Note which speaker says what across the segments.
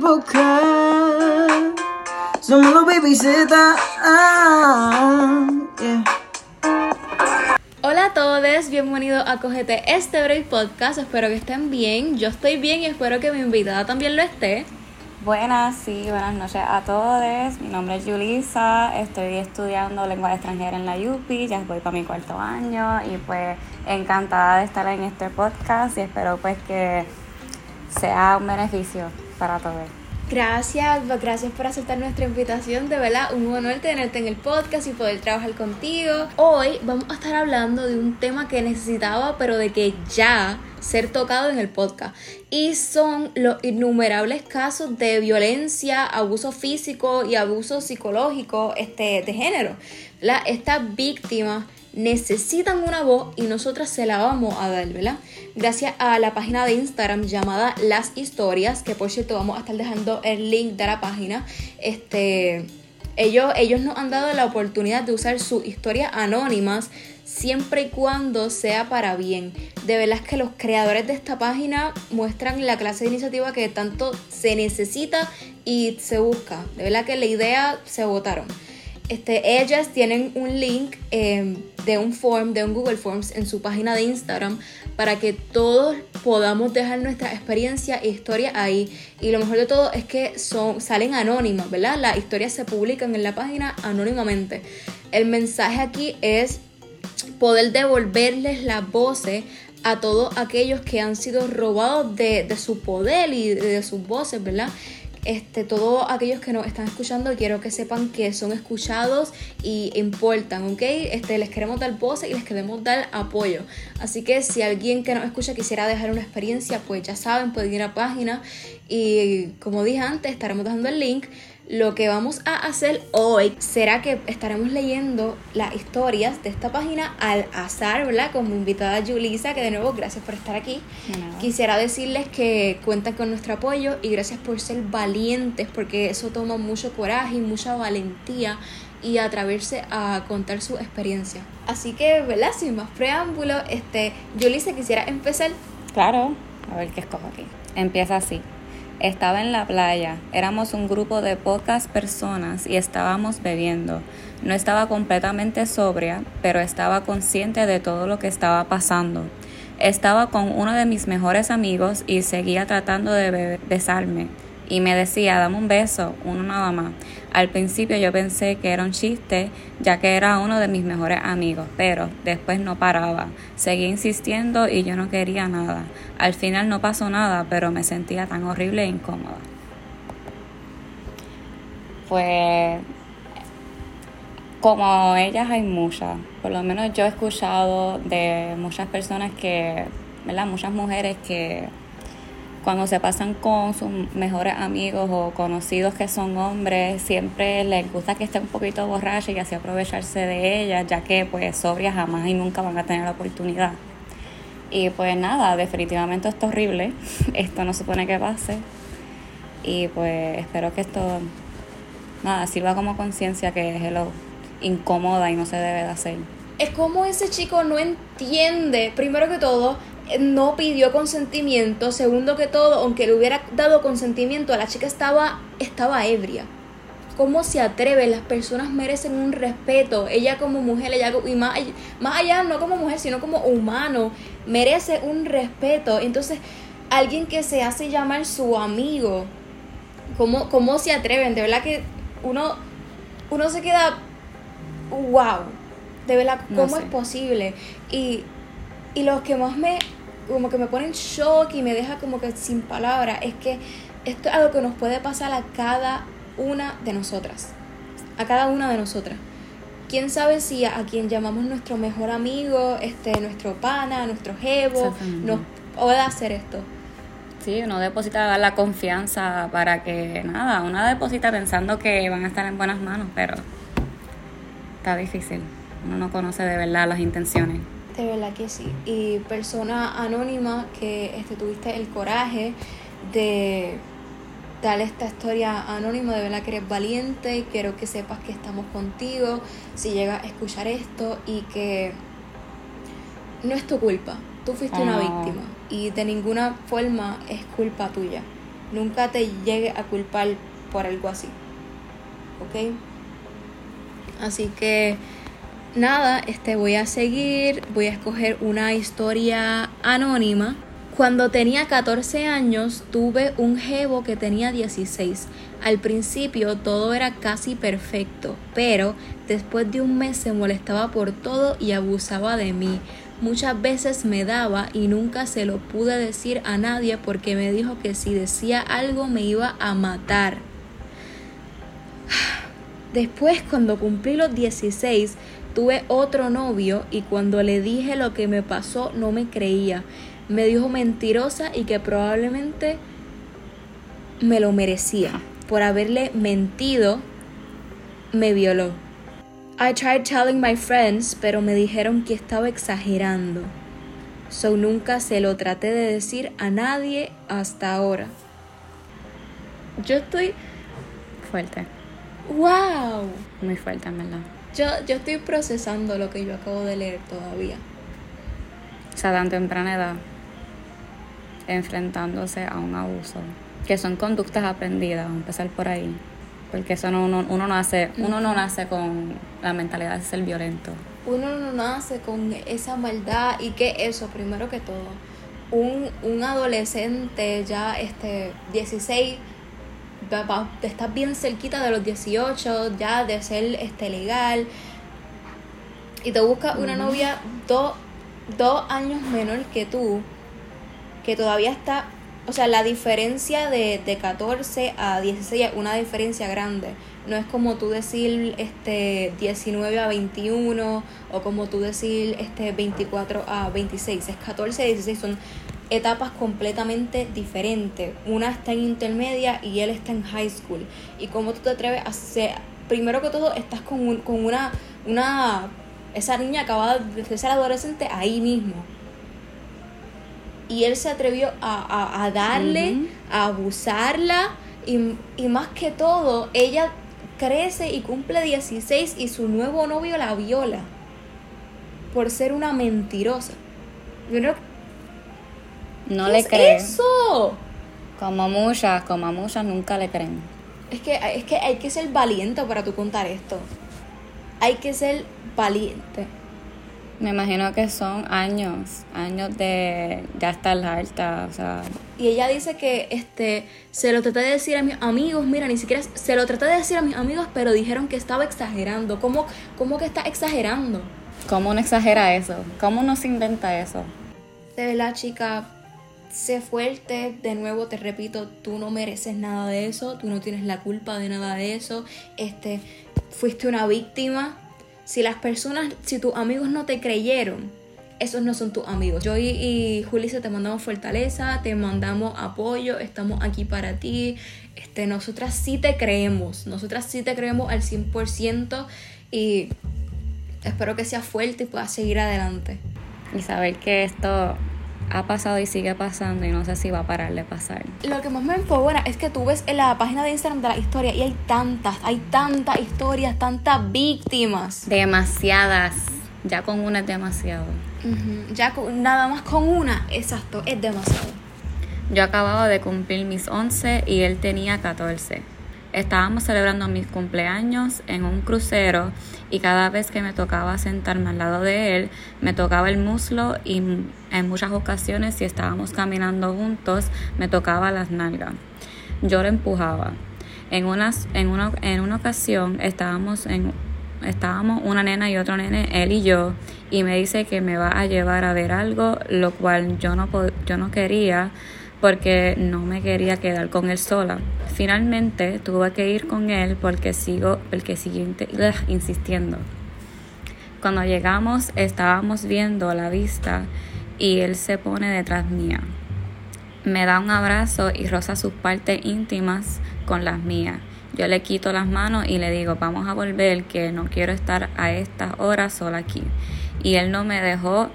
Speaker 1: podcast. Somos los babysitters. Ah, yeah.
Speaker 2: Hola a todos, bienvenidos a Cogete este Break Podcast. Espero que estén bien. Yo estoy bien y espero que mi invitada también lo esté.
Speaker 3: Buenas, sí, buenas noches a todos. Mi nombre es Julisa, estoy estudiando lengua extranjera en la UPI, ya voy para mi cuarto año y pues encantada de estar en este podcast y espero pues que sea un beneficio para todos.
Speaker 2: Gracias, gracias por aceptar nuestra invitación, de verdad, un honor tenerte en el podcast y poder trabajar contigo. Hoy vamos a estar hablando de un tema que necesitaba, pero de que ya ser tocado en el podcast. Y son los innumerables casos de violencia, abuso físico y abuso psicológico este, de género. Estas víctimas necesitan una voz y nosotras se la vamos a dar, ¿verdad? Gracias a la página de Instagram llamada Las Historias, que por cierto vamos a estar dejando el link de la página. Este, ellos, ellos nos han dado la oportunidad de usar sus historias anónimas siempre y cuando sea para bien. De verdad que los creadores de esta página muestran la clase de iniciativa que tanto se necesita y se busca. De verdad que la idea se votaron. Este, ellas tienen un link em, de un form, de un Google Forms en su página de Instagram para que todos podamos dejar nuestra experiencia e historia ahí. Y lo mejor de todo es que son, salen anónimas, ¿verdad? Las historias se publican en la página anónimamente. El mensaje aquí es poder devolverles las voces a todos aquellos que han sido robados de, de su poder y de sus voces, ¿verdad? Este, todos aquellos que nos están escuchando, quiero que sepan que son escuchados y importan, ¿ok? Este, les queremos dar voz y les queremos dar apoyo. Así que si alguien que nos escucha quisiera dejar una experiencia, pues ya saben, pueden ir a la página y como dije antes, estaremos dejando el link lo que vamos a hacer hoy será que estaremos leyendo las historias de esta página al azar, ¿verdad? Como invitada Julisa, que de nuevo gracias por estar aquí. Quisiera decirles que cuentan con nuestro apoyo y gracias por ser valientes, porque eso toma mucho coraje y mucha valentía y atreverse a contar su experiencia. Así que, ¿verdad? Sin más preámbulo, este, Julisa, quisiera empezar.
Speaker 3: Claro, a ver qué escojo aquí. Empieza así. Estaba en la playa, éramos un grupo de pocas personas y estábamos bebiendo. No estaba completamente sobria, pero estaba consciente de todo lo que estaba pasando. Estaba con uno de mis mejores amigos y seguía tratando de besarme y me decía, dame un beso, uno nada más. Al principio yo pensé que era un chiste, ya que era uno de mis mejores amigos, pero después no paraba. Seguía insistiendo y yo no quería nada. Al final no pasó nada, pero me sentía tan horrible e incómoda. Pues como ellas hay muchas, por lo menos yo he escuchado de muchas personas que, ¿verdad? Muchas mujeres que cuando se pasan con sus mejores amigos o conocidos que son hombres, siempre les gusta que esté un poquito borracha y así aprovecharse de ella, ya que pues sobrias jamás y nunca van a tener la oportunidad. Y pues nada, definitivamente esto es horrible, esto no supone que pase. Y pues espero que esto, nada, sirva como conciencia que es lo incómoda y no se debe de hacer.
Speaker 2: Es como ese chico no entiende, primero que todo, no pidió consentimiento. Segundo que todo, aunque le hubiera dado consentimiento, la chica estaba, estaba ebria. ¿Cómo se atreve? Las personas merecen un respeto. Ella como mujer, ella, y más, más allá, no como mujer, sino como humano, merece un respeto. Entonces, alguien que se hace llamar su amigo, ¿cómo, cómo se atreven? De verdad que uno, uno se queda, wow, de verdad, ¿cómo es posible? Y, y los que más me como que me pone en shock y me deja como que sin palabras, es que esto es algo que nos puede pasar a cada una de nosotras. A cada una de nosotras. Quién sabe si a, quien llamamos nuestro mejor amigo, este, nuestro pana, nuestro jevo, nos puede hacer esto.
Speaker 3: Sí, uno deposita la confianza para que nada, uno deposita pensando que van a estar en buenas manos, pero está difícil. Uno no conoce de verdad las intenciones.
Speaker 2: De verdad que sí. Y persona anónima que este, tuviste el coraje de darle esta historia anónima, de verdad que eres valiente y quiero que sepas que estamos contigo si llegas a escuchar esto y que no es tu culpa. Tú fuiste una víctima y de ninguna forma es culpa tuya. Nunca te llegue a culpar por algo así. ¿Ok? Así que nada, este voy a seguir, voy a escoger una historia anónima. Cuando tenía 14 años tuve un jevo que tenía 16. Al principio todo era casi perfecto, pero después de un mes se molestaba por todo y abusaba de mí. Muchas veces me daba y nunca se lo pude decir a nadie porque me dijo que si decía algo me iba a matar. Después, cuando cumplí los 16, tuve otro novio y cuando le dije lo que me pasó no me creía. Me dijo mentirosa y que probablemente me lo merecía. Por haberle mentido, me violó. I tried telling my friends, pero me dijeron que estaba exagerando. So nunca se lo traté de decir a nadie hasta ahora. Yo estoy
Speaker 3: Fuerte.
Speaker 2: ¡Wow!
Speaker 3: Muy fuerte, en verdad.
Speaker 2: Yo, yo estoy procesando lo que yo acabo de leer todavía.
Speaker 3: O sea, tan temprana edad, enfrentándose a un abuso, que son conductas aprendidas, vamos a empezar por ahí. Porque eso no, uno, uno, no hace, uno no nace con la mentalidad de ser violento.
Speaker 2: Uno no nace con esa maldad y que eso, primero que todo, un, un adolescente ya este 16 va- estás bien cerquita de los 18, ya de ser este legal y te busca una novia dos dos años menor que tú, que todavía está, o sea, la diferencia de, de 14 a 16 es una diferencia grande. No es como tú decir este 19 a 21 o como tú decir este 24 a 26. Es 14 a 16, son etapas completamente diferentes. Una está en intermedia y él está en high school. Y cómo tú te atreves a hacer, primero que todo, estás con, un- con una, una, esa niña acabada de ser adolescente ahí mismo. Y él se atrevió a, a- a darle, a abusarla y, y más que todo, ella crece y cumple 16 y su nuevo novio la viola por ser una mentirosa. Yo no,
Speaker 3: No
Speaker 2: ¿qué
Speaker 3: le
Speaker 2: es
Speaker 3: creen.
Speaker 2: eso?
Speaker 3: Como muchas, como muchas nunca le creen.
Speaker 2: Es que, es que hay que ser valiente para tú contar esto. Hay que ser valiente.
Speaker 3: Me imagino que son años, años de ya estar alta, o sea,
Speaker 2: Y ella dice que este se lo traté de decir a mis amigos, mira, ni siquiera se lo traté de decir a mis amigos, pero dijeron que estaba exagerando. ¿Cómo, cómo que está exagerando?
Speaker 3: ¿cómo uno exagera eso? ¿Cómo uno se inventa eso?
Speaker 2: De verdad, chica, sé fuerte. De nuevo te repito, tú no mereces nada de eso, tú no tienes la culpa de nada de eso. Este, fuiste una víctima. Si las personas, si tus amigos no te creyeron, esos no son tus amigos. Yo y, y Julissa te mandamos fortaleza, te mandamos apoyo, estamos aquí para ti. Este, nosotras sí te creemos, nosotras sí te creemos al 100% y espero que seas fuerte y puedas seguir adelante.
Speaker 3: Y saber que esto ha pasado y sigue pasando y no sé si va a parar de pasar.
Speaker 2: Lo que más me enfogona es que tú ves en la página de Instagram de la historia y hay tantas, hay tantas historias, tantas víctimas.
Speaker 3: Demasiadas. Ya con una es demasiado.
Speaker 2: Ujú, Ya con- nada más con una, exacto, es demasiado.
Speaker 3: Yo acababa de cumplir mis 11 y él tenía 14. Estábamos celebrando mis cumpleaños en un crucero y cada vez que me tocaba sentarme al lado de él, me tocaba el muslo y en muchas ocasiones si estábamos caminando juntos, me tocaba las nalgas. Yo lo empujaba. En, unas, en, una, en una ocasión estábamos en estábamos una nena y otro nene, él y yo, y me dice que me va a llevar a ver algo, lo cual yo no, yo no quería porque no me quería quedar con él sola. Finalmente tuve que ir con él porque sigo, insistiendo. Cuando llegamos estábamos viendo la vista y él se pone detrás mía. Me da un abrazo y roza sus partes íntimas con las mías. Yo le quito las manos y le digo, vamos a volver, que no quiero estar a estas horas sola aquí. Y él no me dejó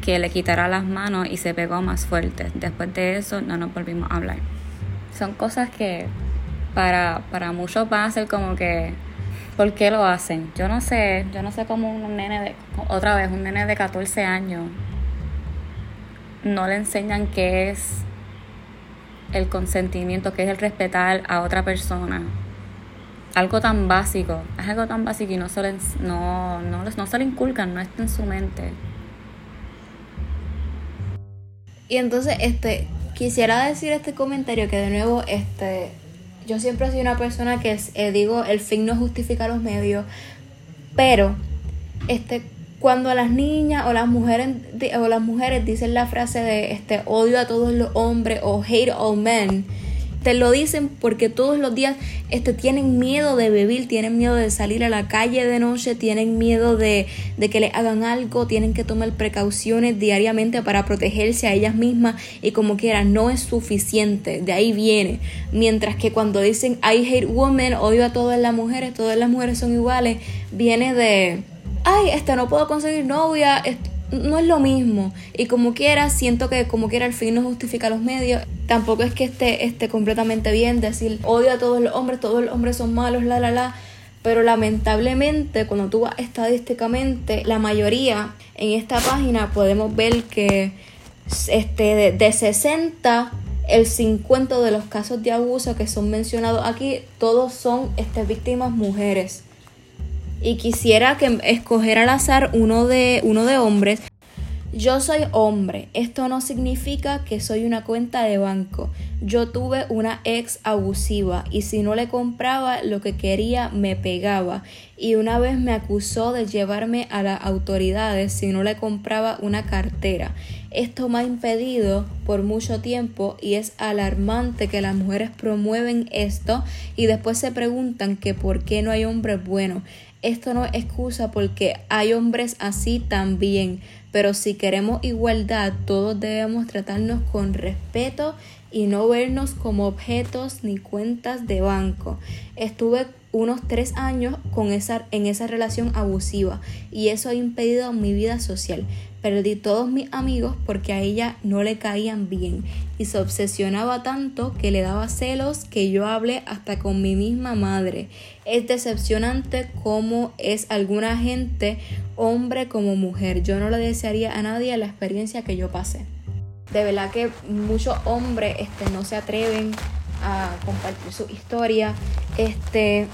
Speaker 3: que le quitara las manos y se pegó más fuerte. Después de eso no nos volvimos a hablar. Son cosas que para, para muchos van a ser como que, ¿por qué lo hacen? Yo no sé, yo no sé cómo un nene de, otra vez, un nene de 14 años no le enseñan qué es el consentimiento, que es el respetar a otra persona. Algo tan básico, es algo tan básico y no se le, no, no, no se inculcan, no está en su mente.
Speaker 2: Y entonces, este, quisiera decir este comentario que de nuevo, este, yo siempre sido una persona que eh, digo, el fin no justifica los medios, pero, este, cuando las niñas o las mujeres o las mujeres dicen la frase de este odio a todos los hombres o hate all men te lo dicen porque todos los días este, tienen miedo de vivir, tienen miedo de salir a la calle de noche, tienen miedo de, de que le hagan algo, tienen que tomar precauciones diariamente para protegerse a ellas mismas y como quiera, no es suficiente, de ahí viene. Mientras que cuando dicen I hate women, odio a todas las mujeres, todas las mujeres son iguales, viene de ay, este no puedo conseguir novia, no es lo mismo. Y como quiera, siento que como quiera el fin no justifica los medios. Tampoco es que esté, esté completamente bien decir odio a todos los hombres, todos los hombres son malos, la, la, la. Pero lamentablemente, cuando tú vas estadísticamente, la mayoría en esta página podemos ver que este, de, de 60 el 50 de los casos de abuso que son mencionados aquí, todos son este, víctimas mujeres y quisiera que escoger al azar uno de, uno de hombres. Yo soy hombre, esto no significa que soy una cuenta de banco. Yo tuve una ex abusiva y si no le compraba lo que quería me pegaba y una vez me acusó de llevarme a las autoridades si no le compraba una cartera. Esto me ha impedido por mucho tiempo y es alarmante que las mujeres promueven esto y después se preguntan que por qué no hay hombres buenos. Esto no es excusa porque hay hombres así también, pero si queremos igualdad, todos debemos tratarnos con respeto y no vernos como objetos ni cuentas de banco. Estuve unos tres años con esa, en esa relación abusiva y eso ha impedido mi vida social. Perdí todos mis amigos porque a ella no le caían bien y se obsesionaba tanto que le daba celos que yo hablé hasta con mi misma madre. Es decepcionante cómo es alguna gente, hombre como mujer. Yo no le desearía a nadie la experiencia que yo pasé. De verdad que muchos hombres este, no se atreven a compartir su historia. Este,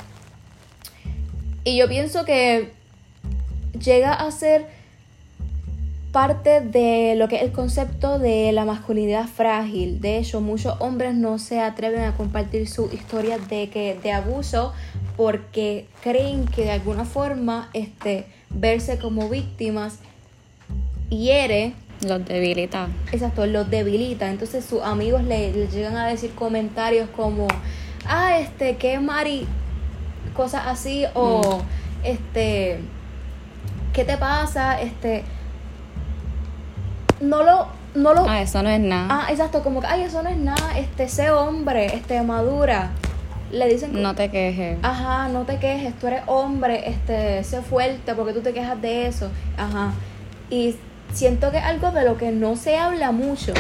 Speaker 2: y yo pienso que llega a ser parte de lo que es el concepto de la masculinidad frágil. De hecho, muchos hombres no se atreven a compartir su historia de, que, de abuso porque creen que de alguna forma este, verse como víctimas hiere.
Speaker 3: Los debilita.
Speaker 2: Exacto, los debilita. Entonces sus amigos le, llegan a decir comentarios como, ah, este, qué Mari, cosas así, o mm. este, ¿qué te pasa? Este, no lo, no lo.
Speaker 3: Ah, eso no es nada.
Speaker 2: Ah, exacto, como que, ay, eso no es nada, este, sé hombre, este, madura. Le dicen
Speaker 3: No te quejes.
Speaker 2: Ajá, no te quejes, tú eres hombre, este, sé fuerte, porque tú te quejas de eso. Ajá. Y siento que es algo de lo que no se habla mucho.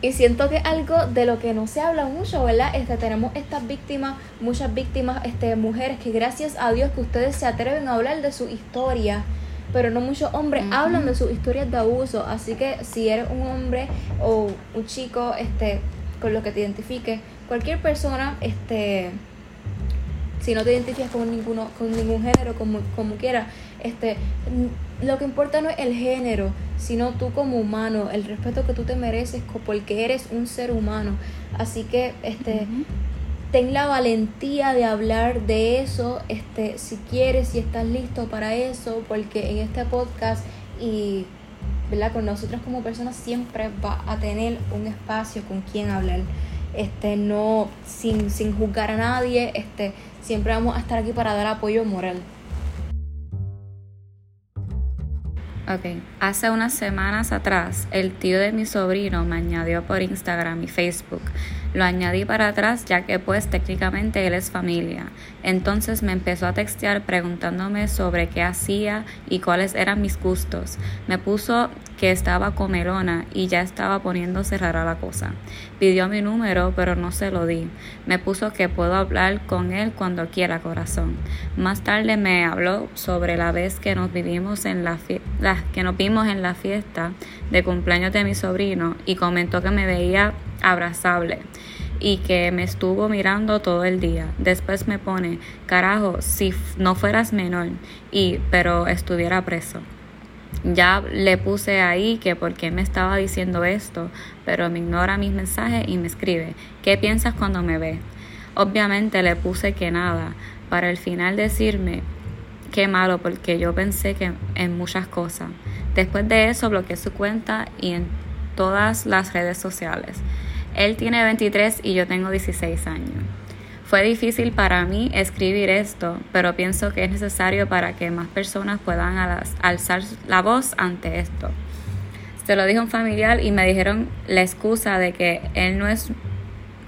Speaker 2: y siento que algo de lo que no se habla mucho, ¿verdad? Este, tenemos estas víctimas, muchas víctimas, este, mujeres, que gracias a Dios que ustedes se atreven a hablar de su historia pero no muchos hombres hablan de sus historias de abuso. Así que si eres un hombre o un chico este, con lo que te identifiques, cualquier persona, este, si no te identificas con ninguno, con ningún género, como, como quieras, este, lo que importa no es el género, sino tú como humano, el respeto que tú te mereces porque eres un ser humano. Así que este ten la valentía de hablar de eso, este, si quieres, si estás listo para eso, porque en este podcast y ¿verdad? con nosotros como personas siempre va a tener un espacio con quien hablar. Este, no sin, sin juzgar a nadie, este, siempre vamos a estar aquí para dar apoyo moral.
Speaker 3: Ok, hace unas semanas atrás el tío de mi sobrino me añadió por Instagram y Facebook. Lo añadí para atrás ya que pues técnicamente él es familia. Entonces me empezó a textear preguntándome sobre qué hacía y cuáles eran mis gustos. Me puso que estaba comelona y ya estaba poniéndose rara la cosa. Pidió mi número, pero no se lo di. Me puso que puedo hablar con él cuando quiera, corazón. Más tarde me habló sobre la vez que nos vivimos en la, que nos vimos en la fiesta de cumpleaños de mi sobrino y comentó que me veía abrazable y que me estuvo mirando todo el día. Después me pone, carajo, si no fueras menor y pero estuviera preso. Ya le puse ahí que por qué me estaba diciendo esto, pero me ignora mis mensajes y me escribe, ¿qué piensas cuando me ve? Obviamente le puse que nada, para el final decirme, qué malo, porque yo pensé que en muchas cosas. Después de eso bloqueé su cuenta y en todas las redes sociales. Él tiene 23 y yo tengo 16 años. Fue difícil para mí escribir esto, pero pienso que es necesario para que más personas puedan alzar la voz ante esto. Se lo dijo un familiar y me dijeron la excusa de que él no es,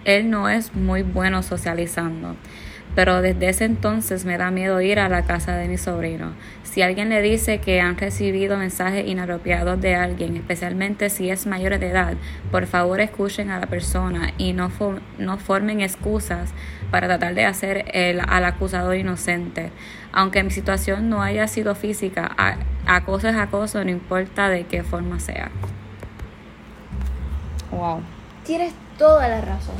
Speaker 3: él no es muy bueno socializando pero desde ese entonces me da miedo ir a la casa de mi sobrino. Si alguien le dice que han recibido mensajes inapropiados de alguien, especialmente si es mayor de edad, por favor escuchen a la persona y no, no formen excusas para tratar de hacer el, al acusador inocente. Aunque mi situación no haya sido física, acoso es acoso, no importa de qué forma sea.
Speaker 2: Wow. Tienes toda la razón.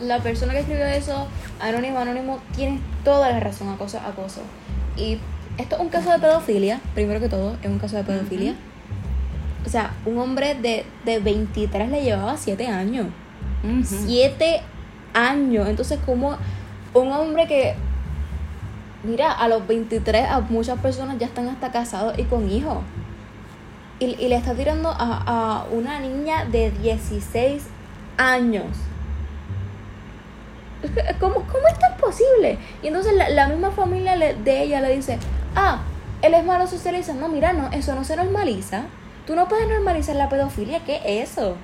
Speaker 2: La persona que escribió eso Anónimo, Anónimo, tienes toda la razón, acoso, acoso. Y esto es un caso de pedofilia, primero que todo, es un caso de pedofilia. O sea, un hombre de, de 23 le llevaba 7 años. 7 años. Entonces, como un hombre que, mira, a los 23 a muchas personas ya están hasta casados y con hijos. Y, y le está tirando a, a una niña de 16 años. ¿Cómo, cómo es posible? Y entonces la, misma familia de ella le dice, ah, él es malo socializando. No, mira, no, eso no se normaliza. Tú no puedes normalizar la pedofilia. ¿Qué es eso?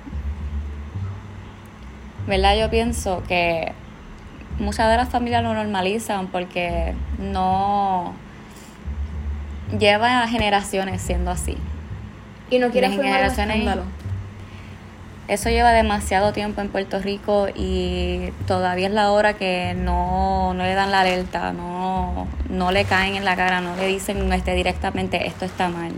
Speaker 3: ¿Verdad? Yo pienso que muchas de las familias lo normalizan porque no lleva generaciones siendo así.
Speaker 2: Y no quieren generaciones
Speaker 3: eso lleva demasiado tiempo en Puerto Rico y todavía es la hora que no, le dan la alerta, no, no le caen en la cara, no le dicen este, directamente esto está mal.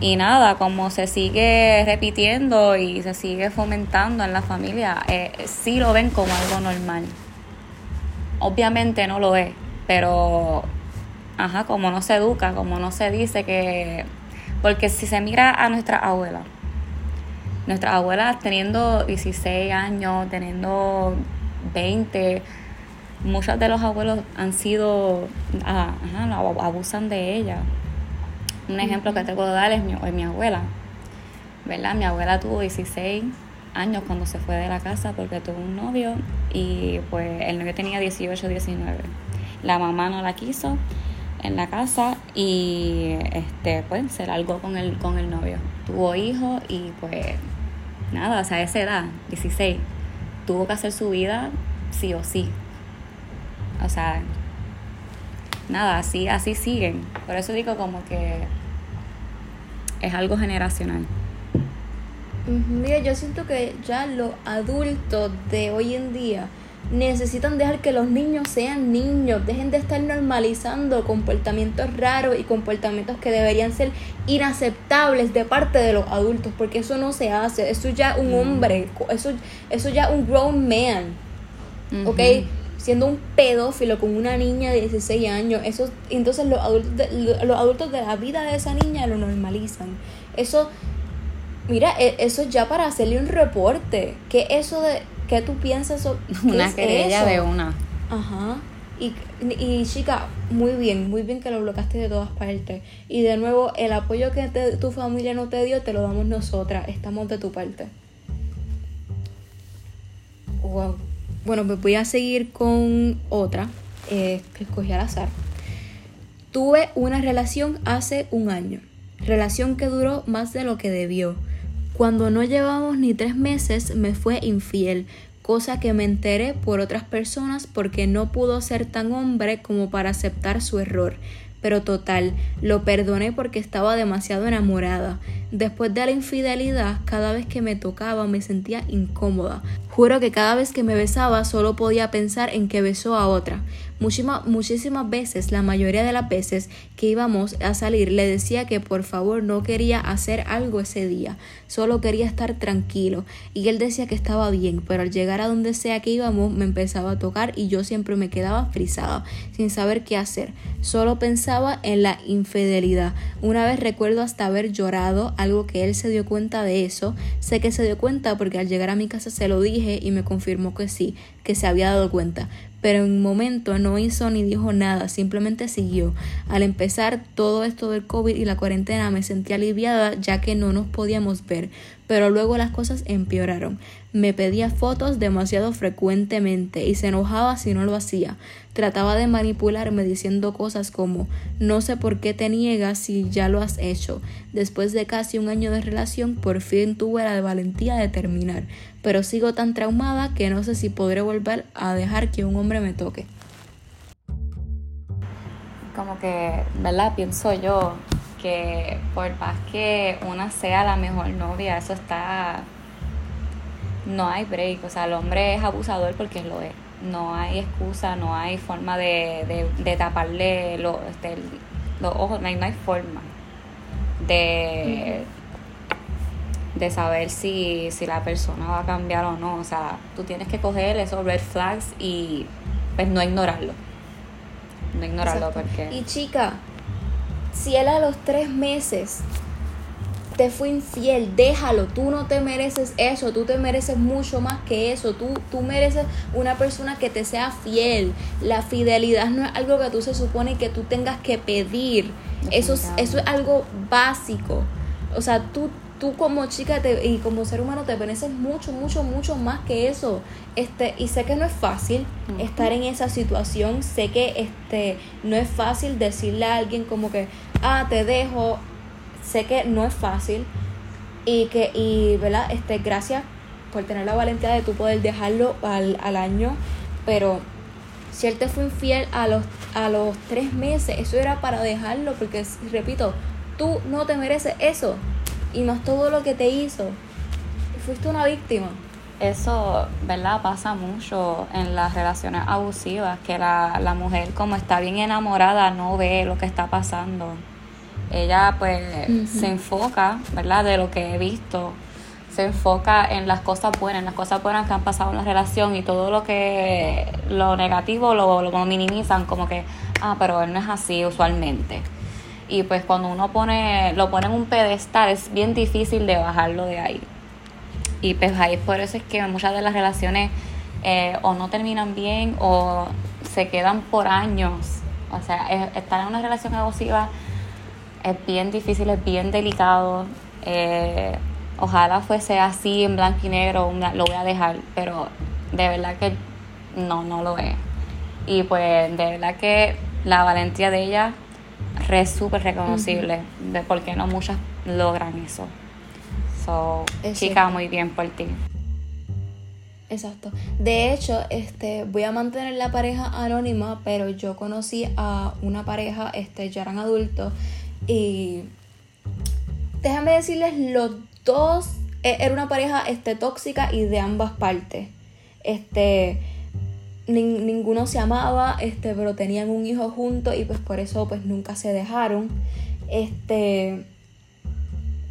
Speaker 3: Y nada, como se sigue repitiendo y se sigue fomentando en la familia, eh, sí lo ven como algo normal. Obviamente no lo es, pero ajá, como no se educa, como no se dice que... Porque si se mira a nuestra abuela, nuestras abuelas teniendo 16 años, teniendo 20, muchos de los abuelos han sido, ah, abusan de ella. Un ejemplo que te puedo dar es mi, mi abuela, ¿verdad? Mi abuela tuvo 16 años cuando se fue de la casa porque tuvo un novio y pues el novio tenía 18, 19. La mamá no la quiso en la casa y este pues se largó con el con el novio. Tuvo hijos y pues nada, o sea, a esa edad, 16, tuvo que hacer su vida sí o sí. O sea, nada, así, así siguen. Por eso digo como que es algo generacional.
Speaker 2: Mira, yo siento que ya los adultos de hoy en día necesitan dejar que los niños sean niños, dejen de estar normalizando comportamientos raros y comportamientos que deberían ser inaceptables de parte de los adultos, porque eso no se hace, eso ya un hombre, eso, eso ya un grown man, ¿ok? Siendo un pedófilo con una niña de 16 años, eso, entonces los adultos, de, los adultos de la vida de esa niña lo normalizan. Eso, mira, e, eso ya para hacerle un reporte, que eso de ¿Qué tú piensas
Speaker 3: Una querella de una.
Speaker 2: Ajá. Y, y chica, muy bien, muy bien que lo bloqueaste de todas partes. Y de nuevo, el apoyo que tu familia no te dio, te lo damos nosotras. Estamos de tu parte. Wow. Bueno, pues voy a seguir con otra eh, que escogí al azar. Tuve una relación hace un año. Relación que duró más de lo que debió. Cuando no llevamos ni tres meses me fue infiel, cosa que me enteré por otras personas porque no pudo ser tan hombre como para aceptar su error. pero total, lo perdoné porque estaba demasiado enamorada. Después de la infidelidad, cada vez que me tocaba me sentía incómoda. Juro que cada vez que me besaba solo podía pensar en que besó a otra. Muchísimas, muchísimas veces, la mayoría de las veces que íbamos a salir, le decía que por favor no quería hacer algo ese día, solo quería estar tranquilo. Y él decía que estaba bien, pero al llegar a donde sea que íbamos me empezaba a tocar y yo siempre me quedaba frisada, sin saber qué hacer. Solo pensaba en la infidelidad. Una vez recuerdo hasta haber llorado, algo que él se dio cuenta de eso. Sé que se dio cuenta porque al llegar a mi casa se lo dije y me confirmó que sí, que se había dado cuenta pero en un momento no hizo ni dijo nada, simplemente siguió. Al empezar todo esto del COVID y la cuarentena me sentí aliviada ya que no nos podíamos ver, pero luego las cosas empeoraron. Me pedía fotos demasiado frecuentemente y se enojaba si no lo hacía. Trataba de manipularme diciendo cosas como no sé por qué te niegas si ya lo has hecho. Después de casi un año de relación por fin tuve la valentía de terminar, pero sigo tan traumada que no sé si podré volver a dejar que un hombre me toque.
Speaker 3: Como que, ¿verdad? Pienso yo que por más que una sea la mejor novia, eso está... No hay break, o sea, el hombre es abusador porque lo es. No hay excusa, no hay forma de, de, taparle lo, este, los ojos, no hay, no hay forma de, de saber si, si la persona va a cambiar o no. O sea, tú tienes que coger esos red flags y pues no ignorarlo. No ignorarlo porque...
Speaker 2: Y chica, si él a los tres meses te fue infiel, déjalo, tú no te mereces eso, tú te mereces mucho más que eso, tú, tú mereces una persona que te sea fiel. La fidelidad no es algo que tú se supone que tú tengas que pedir, eso es, eso es algo básico. O sea, tú, tú como chica te, y como ser humano te mereces mucho, mucho, mucho más que eso. Este, y sé que no es fácil estar en esa situación, sé que este, no es fácil decirle a alguien como que, ah, te dejo. Sé que no es fácil y que, y, ¿verdad? Este, gracias por tener la valentía de tú poder dejarlo al, al año, pero si él te fue infiel a los, a los tres meses, eso era para dejarlo, porque, repito, tú no te mereces eso, y más todo lo que te hizo, fuiste una víctima.
Speaker 3: Eso, ¿verdad? Pasa mucho en las relaciones abusivas, que la, la mujer como está bien enamorada no ve lo que está pasando ella pues se enfoca, ¿verdad? De lo que he visto, se enfoca en las cosas buenas, en las cosas buenas que han pasado en la relación y todo lo que, lo negativo lo, lo minimizan como que, ah, pero él no es así usualmente. Y pues cuando uno pone, lo pone en un pedestal es bien difícil de bajarlo de ahí. Y pues ahí por eso es que muchas de las relaciones eh, o no terminan bien o se quedan por años. O sea, estar en una relación abusiva es bien difícil, es bien delicado. Eh, ojalá fuese así en blanco y negro, lo voy a dejar, pero de verdad que no, no lo es. Y pues de verdad que la valentía de ella es súper reconocible, de por qué no muchas logran eso. So, chica, muy bien por ti.
Speaker 2: Exacto. De hecho, este, voy a mantener la pareja anónima, pero yo conocí a una pareja, este, ya eran adultos, y déjame decirles, los dos e, era una pareja este, tóxica y de ambas partes. Este, ninguno se amaba, este, pero tenían un hijo juntos y pues por eso pues nunca se dejaron. Este,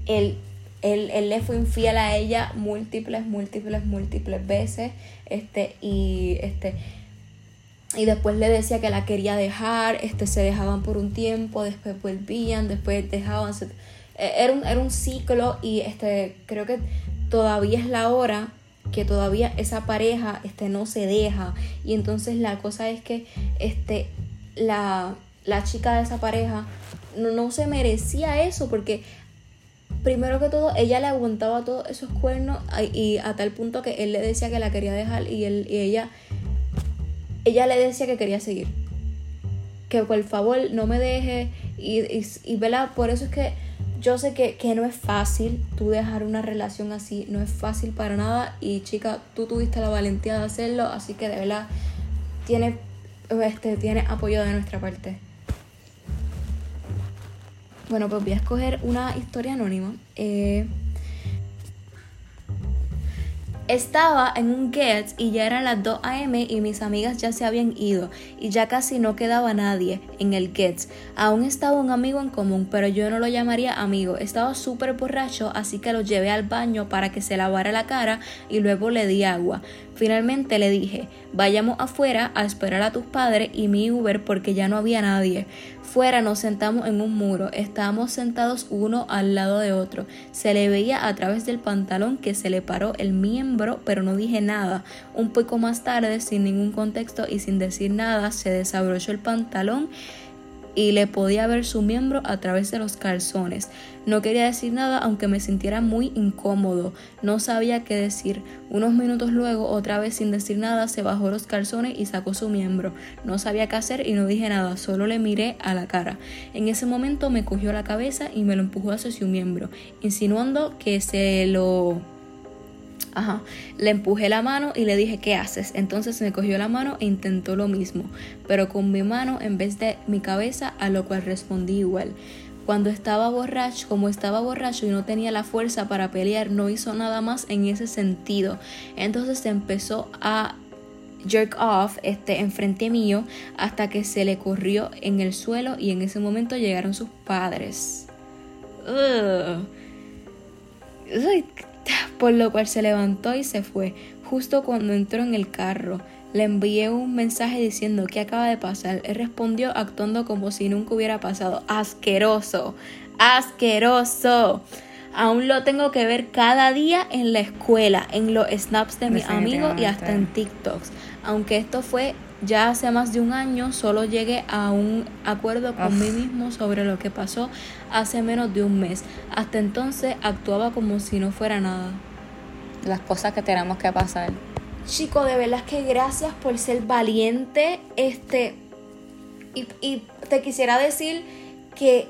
Speaker 2: él, él, él, le fue infiel a ella múltiples, múltiples, múltiples veces. Este, y este, y después le decía que la quería dejar, este, se dejaban por un tiempo, después volvían, después dejaban, e, era, un, era un ciclo y este, creo que todavía es la hora que todavía esa pareja este, no se deja y entonces la cosa es que este, la, la chica de esa pareja no, no se merecía eso porque primero que todo, ella le aguantaba todos esos cuernos y a tal punto que él le decía que la quería dejar y, él, y ella ella le decía que quería seguir. Que por favor no me deje. Y, y, y Por eso es que yo sé que, no es fácil tú dejar una relación así. No es fácil para nada. Y chica, tú tuviste la valentía de hacerlo. Así que de verdad tiene, este, tiene apoyo de nuestra parte. Bueno, pues voy a escoger una historia anónima. Eh, estaba en un Gets y ya eran las 2 a.m. y mis amigas ya se habían ido y ya casi no quedaba nadie en el Gets. Aún estaba un amigo en común, pero yo no lo llamaría amigo. Estaba súper borracho, así que lo llevé al baño para que se lavara la cara y luego le di agua. Finalmente le dije, vayamos afuera a esperar a tus padres y mi Uber porque ya no había nadie. Fuera nos sentamos en un muro, estábamos sentados uno al lado de otro. Se le veía a través del pantalón que se le paró el miembro, pero no dije nada. Un poco más tarde, sin ningún contexto y sin decir nada, se desabrochó el pantalón y le podía ver su miembro a través de los calzones. No quería decir nada aunque me sintiera muy incómodo. No sabía qué decir. Unos minutos luego, otra vez sin decir nada, se bajó los calzones y sacó su miembro. No sabía qué hacer y no dije nada, solo le miré a la cara. En ese momento me cogió la cabeza y me lo empujó hacia su miembro, insinuando que se lo Ajá. Le empujé la mano y le dije, ¿qué haces? Entonces me cogió la mano e intentó lo mismo, pero con mi mano en vez de mi cabeza, a lo cual respondí igual. Cuando estaba borracho, como estaba borracho y no tenía la fuerza para pelear, no hizo nada más en ese sentido. Entonces se empezó a jerk off este enfrente mío hasta que se le corrió en el suelo y en ese momento llegaron sus padres. Ugh por lo cual se levantó y se fue. Justo cuando entró en el carro, le envié un mensaje diciendo qué acaba de pasar. Él respondió actuando como si nunca hubiera pasado. Asqueroso, asqueroso. Aún lo tengo que ver cada día en la escuela, en los snaps de mis amigos y hasta en TikToks. Aunque esto fue ya hace más de un año, solo llegué a un acuerdo con mí mismo sobre lo que pasó hace menos de un mes. Hasta entonces actuaba como si no fuera nada.
Speaker 3: Las cosas que tenemos que pasar.
Speaker 2: Chico, de verdad que gracias por ser valiente. Este. Y, y te quisiera decir que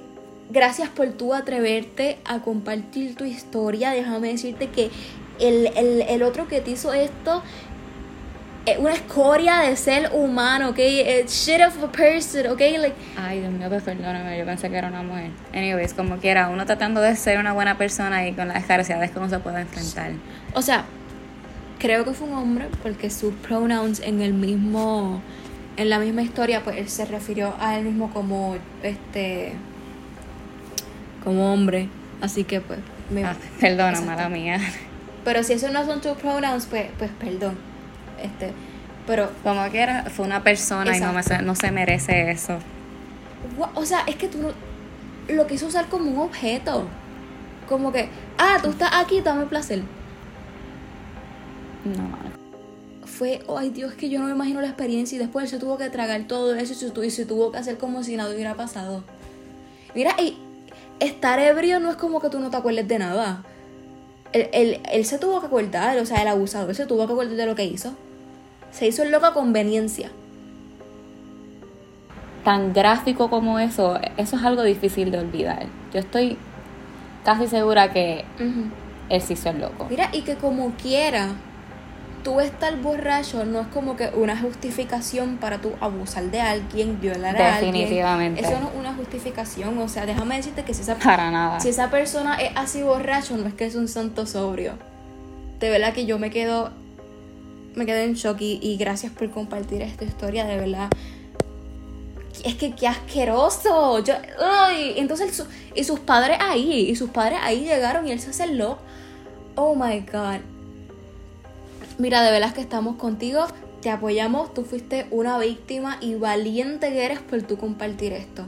Speaker 2: gracias por tú atreverte a compartir tu historia. Déjame decirte que el, el, el otro que te hizo esto es una escoria de ser humano, ¿ok? It's shit of a person, ¿ok? Like,
Speaker 3: Ay, Dios mío, pues perdóname, yo pensé que era una mujer. Anyways, como quiera, uno tratando de ser una buena persona y con las desgraciadades que uno se puede enfrentar.
Speaker 2: O sea, creo que fue un hombre porque sus pronouns en el mismo en la misma historia pues él se refirió a él mismo como este como hombre, así que pues me,
Speaker 3: ah, perdona, mala mía.
Speaker 2: Pero si esos no son tus pronouns, pues pues perdón. Este, pero
Speaker 3: como quiera, fue una persona y no, no se merece eso.
Speaker 2: O sea, es que tú no, lo quiso usar como un objeto. Como que, ah, tú estás aquí, dame placer.
Speaker 3: No.
Speaker 2: Fue, ay Dios, que yo no me imagino la experiencia y después él se tuvo que tragar todo eso y se tuvo que hacer como si nada hubiera pasado. Mira, y estar ebrio no es como que tú no te acuerdes de nada. Él, él, se tuvo que acordar, o sea, el abusador se tuvo que acordar de lo que hizo. Se hizo el loco a conveniencia.
Speaker 3: Tan gráfico como eso, eso es algo difícil de olvidar. Yo estoy casi segura que él sí hizo el loco.
Speaker 2: Mira, y que como quiera, tú estar borracho no es como que una justificación para tú abusar de alguien, violar a alguien.
Speaker 3: Definitivamente.
Speaker 2: Eso no es una justificación. O sea, déjame decirte que si esa,
Speaker 3: para nada.
Speaker 2: si esa persona es así borracho, no es que es un santo sobrio. De verdad que yo me quedo. Me quedo en shock y, gracias por compartir esta historia, de verdad. Es que qué asqueroso. Yo, Entonces, y sus padres ahí, y sus padres ahí llegaron y él se hace loco. Oh my god Mira, de veras que estamos contigo, te apoyamos, tú fuiste una víctima y valiente que eres por tú compartir esto.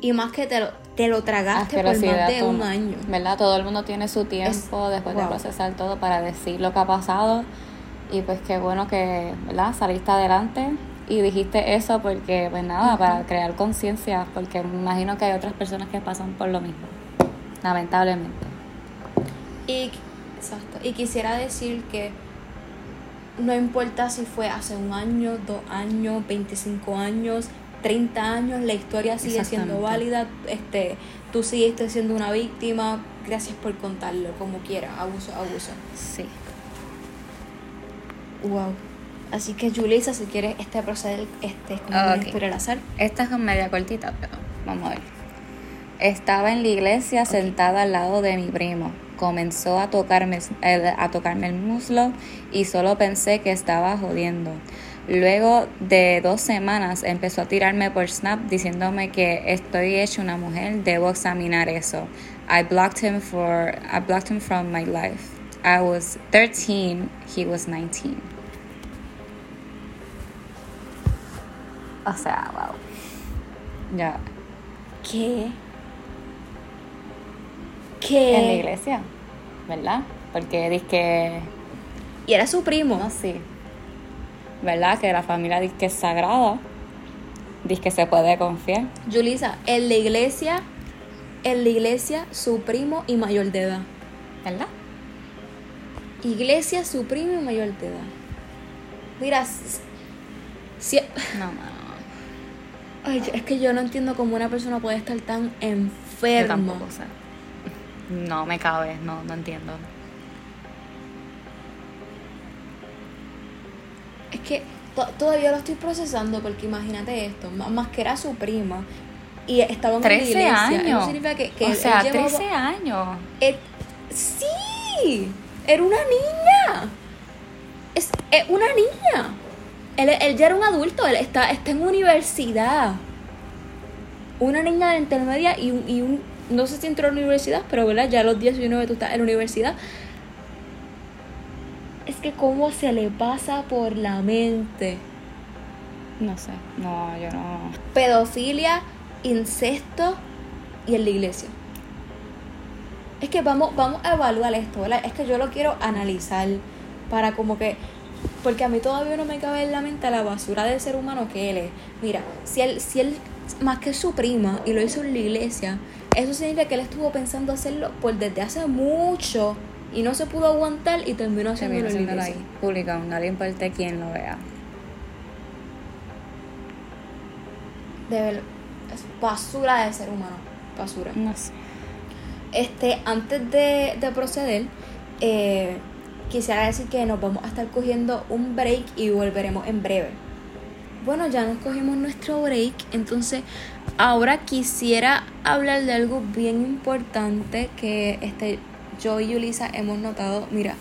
Speaker 2: Y más que te lo, te lo tragaste por más de un año.
Speaker 3: ¿Verdad? Todo el mundo tiene su tiempo después de procesar todo para decir lo que ha pasado. Y pues qué bueno que, ¿verdad? Saliste adelante y dijiste eso porque, pues nada, para crear conciencia, porque me imagino que hay otras personas que pasan por lo mismo, lamentablemente.
Speaker 2: Y, exacto. Y quisiera decir que no importa si fue hace un año, dos años, 25 años, 30 años, la historia sigue siendo válida, este, tú sigues siendo una víctima, gracias por contarlo, como quiera, abuso, abuso.
Speaker 3: Sí.
Speaker 2: Wow. Así que Julissa, si quieres este proceder, este es como una historia al azar.
Speaker 3: Esta es media cortita, pero vamos a ver. Estaba en la iglesia sentada al lado de mi primo. Comenzó a tocarme, a tocarme el muslo y solo pensé que estaba jodiendo. Luego de dos semanas empezó a tirarme por Snap diciéndome que estoy hecha una mujer, debo examinar eso. I blocked him for I blocked him from my life. I was 13, he was 19. O sea, wow. Ya.
Speaker 2: ¿Qué?
Speaker 3: En la iglesia, ¿verdad? Porque dice que
Speaker 2: Y era su primo.
Speaker 3: No, sí. ¿Verdad? Que la familia dice que es sagrada. Dice que se puede confiar.
Speaker 2: Julisa, en la iglesia, en la iglesia, su primo y mayor de edad.
Speaker 3: ¿Verdad?
Speaker 2: Iglesia, su primo y mayor de edad. Mira, si,
Speaker 3: No, no.
Speaker 2: ay, es que yo no entiendo cómo una persona puede estar tan
Speaker 3: Yo
Speaker 2: enferma.
Speaker 3: tampoco sé. No me cabe, no, no entiendo.
Speaker 2: Es que to- todavía lo estoy procesando porque imagínate esto, más que era su prima y estaban en la
Speaker 3: 13
Speaker 2: iglesia. Eso
Speaker 3: años.
Speaker 2: significa que, que
Speaker 3: o sea,
Speaker 2: él llevaba-
Speaker 3: 13 años.
Speaker 2: Eh, sí, era una niña. Es, es una niña. Él, él ya era un adulto, él está, está en universidad. Una niña de intermedia y un, y un no sé si entró a la universidad, pero ¿verdad? ya a los 19 tú estás en la universidad. Es que cómo se le pasa por la mente.
Speaker 3: No sé. No, yo no.
Speaker 2: pedofilia, incesto y en la iglesia. Es que vamos, vamos a evaluar esto, ¿verdad? Es que yo lo quiero analizar para como que... Porque a mí todavía no me cabe en la mente la basura de ser humano que él es. Mira, si él, si él más que su prima y lo hizo en la iglesia, eso significa que él estuvo pensando hacerlo por desde hace mucho y no se pudo aguantar y terminó haciéndolo
Speaker 3: ahí. No le importa quién lo vea.
Speaker 2: De verdad, es basura de ser humano. Basura.
Speaker 3: No sé.
Speaker 2: Este, antes de, de proceder, eh, quisiera decir que nos vamos a estar cogiendo un break y volveremos en breve. Bueno, ya nos cogimos nuestro break, entonces ahora quisiera hablar de algo bien importante que este, yo y Yulisa hemos notado. Mira,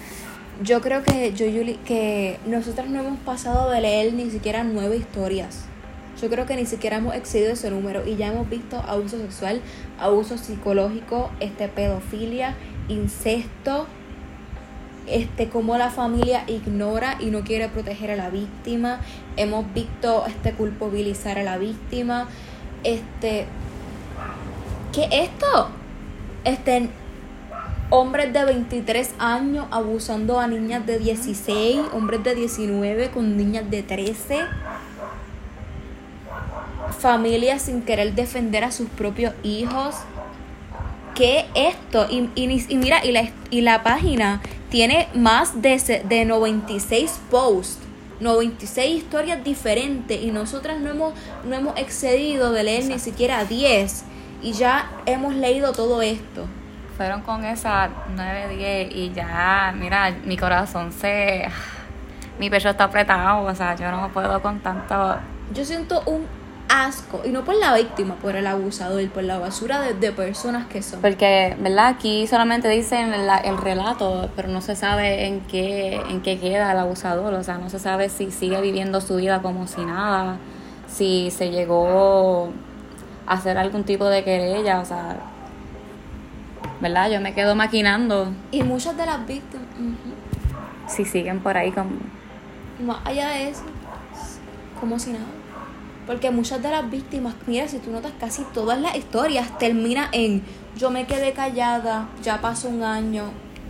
Speaker 2: yo creo que yo que nosotras no hemos pasado de leer ni siquiera nueve historias. Yo creo que ni siquiera hemos excedido ese número y ya hemos visto abuso sexual, abuso psicológico, este pedofilia, incesto, este cómo la familia ignora y no quiere proteger a la víctima. Hemos visto este culpabilizar a la víctima. Este ¿Qué es esto? Este hombres de 23 años abusando a niñas de 16, hombres de 19 con niñas de 13 familias sin querer defender a sus propios hijos. ¿Qué es esto? Y, y mira, y la, y la página tiene más de, de 96 posts, 96 historias diferentes y nosotras no hemos, no hemos excedido de leer ni siquiera 10 y ya hemos leído todo esto.
Speaker 3: Fueron con esas 9, 10 y ya, mira, mi corazón se... Mi pecho está apretado, o sea, yo no puedo con tanto...
Speaker 2: Yo siento un asco, y no por la víctima, por el abusador, por la basura de, de personas que son.
Speaker 3: Porque, ¿verdad? Aquí solamente dicen la- el relato, pero no se sabe en qué, en qué queda el abusador. O sea, no se sabe si sigue viviendo su vida como si nada, si se llegó a hacer algún tipo de querella, o sea, ¿verdad? Yo me quedo maquinando
Speaker 2: Y muchas de las víctimas, ujú,
Speaker 3: si siguen por ahí con...
Speaker 2: más allá de eso, como si nada. Porque muchas de las víctimas, mira, si tú notas casi todas las historias termina en yo me quedé callada, ya pasó un año,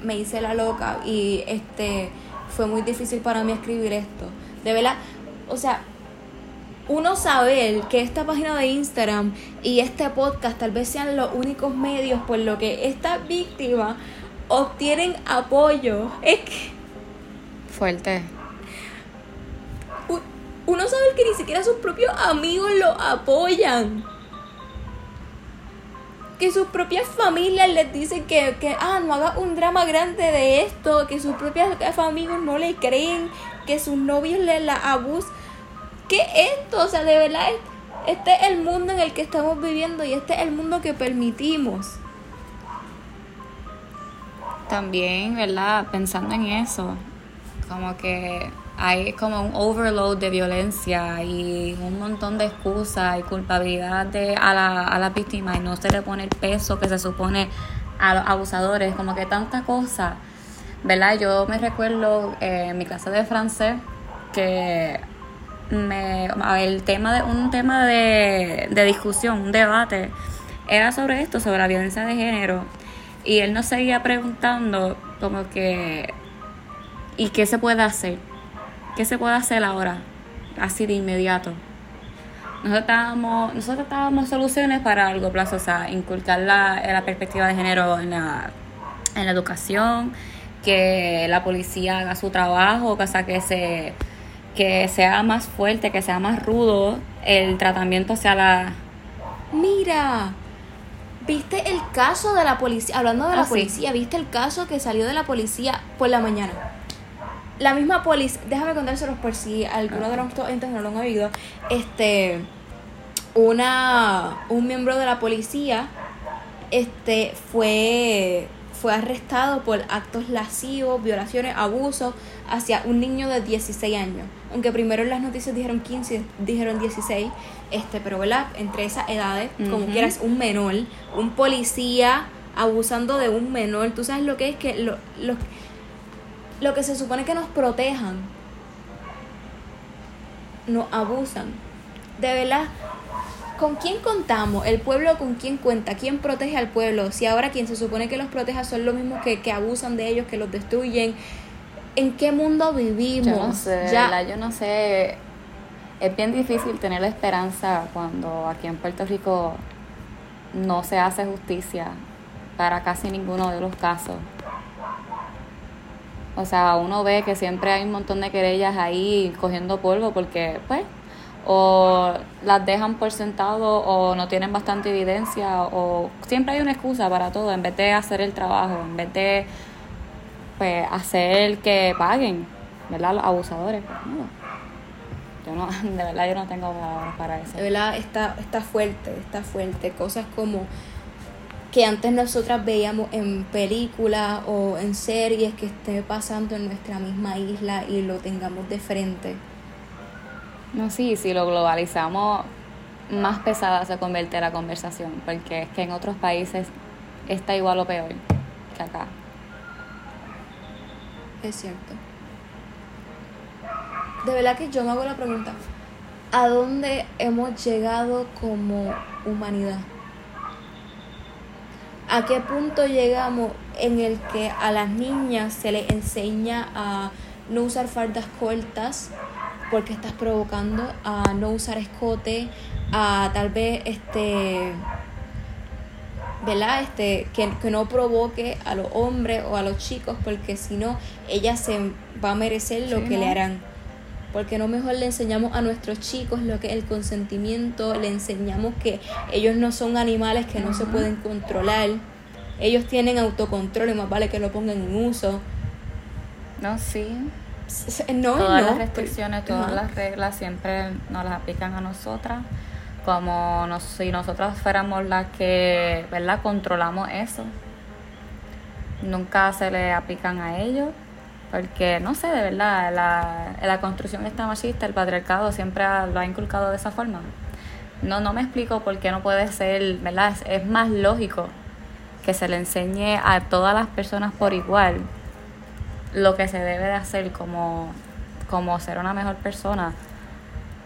Speaker 2: me hice la loca y este fue muy difícil para mí escribir esto. De verdad, o sea, uno saber que esta página de Instagram y este podcast tal vez sean los únicos medios por lo que estas víctimas obtienen apoyo. Es que
Speaker 3: Fuerte.
Speaker 2: Uno sabe que ni siquiera sus propios amigos lo apoyan. Que sus propias familias les dicen que, que ah, no haga un drama grande de esto, que sus propios amigos no le creen, que sus novios le la abusan. ¿Qué es esto? O sea, de verdad, Este es el mundo en el que estamos viviendo y este es el mundo que permitimos.
Speaker 3: También, ¿verdad? Pensando en eso, como que hay como un overload de violencia y un montón de excusas y culpabilidad de, a, la, a la víctima y no se le pone el peso que se supone a los abusadores, como que tanta cosa, ¿verdad? Yo me recuerdo eh, en mi clase de francés que me, el tema de, un tema de, de discusión, un debate, era sobre esto, sobre la violencia de género. Y él nos seguía preguntando como que, ¿y qué se puede hacer? ¿Qué se puede hacer ahora? Así de inmediato. Nosotros estábamos, nosotros estábamos soluciones para largo plazo, o sea, inculcar la, la perspectiva de género en la, en la educación, que la policía haga su trabajo, o sea, que se que sea más fuerte, que sea más rudo, el tratamiento sea la...
Speaker 2: Mira, ¿viste el caso de la policía? Hablando de la
Speaker 3: Ah, sí.
Speaker 2: policía, ¿viste el caso que salió de la policía por la mañana? La misma policía, déjame contárselos por si alguno de nuestros oyentes no lo han oído. Este, una, un miembro de la policía, este, fue, fue arrestado por actos lascivos, violaciones, abusos hacia un niño de 16 años. Aunque primero en las noticias dijeron 15, dijeron 16, este, pero ¿verdad? Entre esas edades, como quieras, un menor, un policía abusando de un menor. Tú sabes lo que es que lo, lo, lo que se supone que nos protejan, nos abusan. De verdad, ¿con quién contamos? ¿El pueblo con quién cuenta? ¿Quién protege al pueblo? Si ahora quien se supone que los proteja son los mismos que, que abusan de ellos, que los destruyen. ¿En qué mundo vivimos?
Speaker 3: Yo no sé,
Speaker 2: Ya-
Speaker 3: yo no sé. Es bien difícil tener la esperanza cuando aquí en Puerto Rico no se hace justicia para casi ninguno de los casos. O sea, uno ve que siempre hay un montón de querellas ahí cogiendo polvo porque, pues, o las dejan por sentado o no tienen bastante evidencia o siempre hay una excusa para todo en vez de hacer el trabajo, en vez de pues hacer que paguen, ¿verdad? Los abusadores, pues no. Yo no, de verdad yo no tengo palabras para eso.
Speaker 2: De verdad está, está fuerte, está fuerte. Cosas como que antes nosotras veíamos en películas o en series que esté pasando en nuestra misma isla y lo tengamos de frente.
Speaker 3: No, sí, si lo globalizamos, más pesada se convierte la conversación, porque es que en otros países está igual o peor que acá.
Speaker 2: Es cierto. De verdad que yo me hago la pregunta, ¿a dónde hemos llegado como humanidad? ¿A qué punto llegamos en el que a las niñas se les enseña a no usar faldas cortas porque estás provocando, a no usar escote, a tal vez este ¿verdad? Este, que, que no provoque a los hombres o a los chicos, porque si no, ella se va a merecer lo
Speaker 3: Sí,
Speaker 2: que le harán. Porque no mejor le enseñamos a nuestros chicos lo que es el consentimiento, le enseñamos que ellos no son animales que no se pueden controlar, ellos tienen autocontrol y más vale que lo pongan en uso.
Speaker 3: No, sí.
Speaker 2: No,
Speaker 3: todas
Speaker 2: no,
Speaker 3: las restricciones, todas las reglas siempre nos las aplican a nosotras, como nos, si nosotras fuéramos las que, ¿verdad? Controlamos eso. Nunca se le aplican a ellos, porque no sé, de verdad, la, la construcción esta machista, el patriarcado siempre ha- lo ha inculcado de esa forma. No, no me explico por qué no puede ser, ¿verdad? Es, es más lógico que se le enseñe a todas las personas por igual lo que se debe de hacer como, como ser una mejor persona.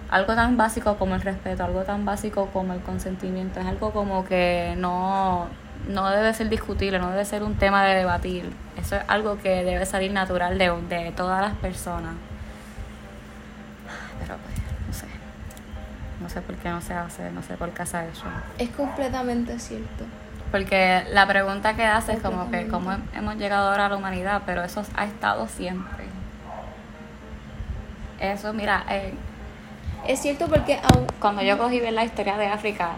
Speaker 3: Algo tan básico como el respeto, algo tan básico como el consentimiento, es algo como que no, no debe ser discutible, no debe ser un tema de debatir. Eso es algo que debe salir natural de, de todas las personas. Pero pues, no sé. No sé por qué no se hace, no sé por qué hace eso.
Speaker 2: Es completamente cierto.
Speaker 3: Porque la pregunta que hace es como que cómo hemos llegado ahora a la humanidad, pero eso ha estado siempre. Eso, mira, eh,
Speaker 2: Es cierto porque aún,
Speaker 3: cuando yo cogí ver la historia de África,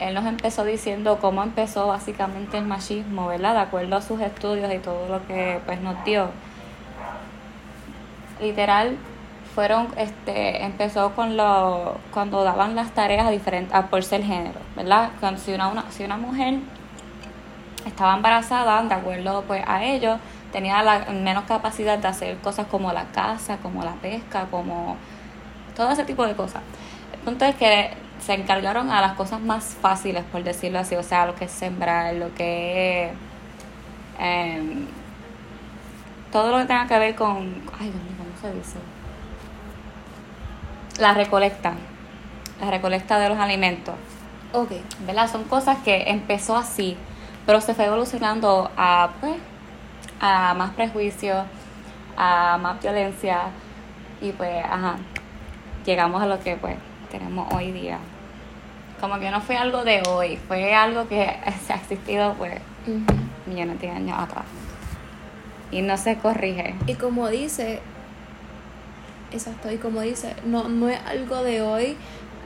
Speaker 3: él nos empezó diciendo cómo empezó básicamente el machismo, ¿verdad? De acuerdo a sus estudios y todo lo que pues nos dio. Literal, fueron, este, empezó con lo, cuando daban las tareas a diferentes, por ser género, ¿verdad? Cuando, si, una, una, si una mujer estaba embarazada, de acuerdo pues a ellos, tenía la menos capacidad de hacer cosas como la caza, como la pesca, como todo ese tipo de cosas. El punto es que se encargaron a las cosas más fáciles, por decirlo así, o sea, lo que es sembrar, lo que es em, todo lo que tenga que ver con, ay, ¿cómo se dice? La recolecta, la recolecta de los alimentos.
Speaker 2: Ok.
Speaker 3: ¿Verdad? Son cosas que empezó así, pero se fue evolucionando a, pues, a más prejuicio, a más violencia y pues, ajá, llegamos a lo que pues tenemos hoy día. Como que no fue algo de hoy, fue algo que se ha existido pues millones de años atrás. Y no se corrige.
Speaker 2: Y como dice, exacto, y como dice, no, no es algo de hoy,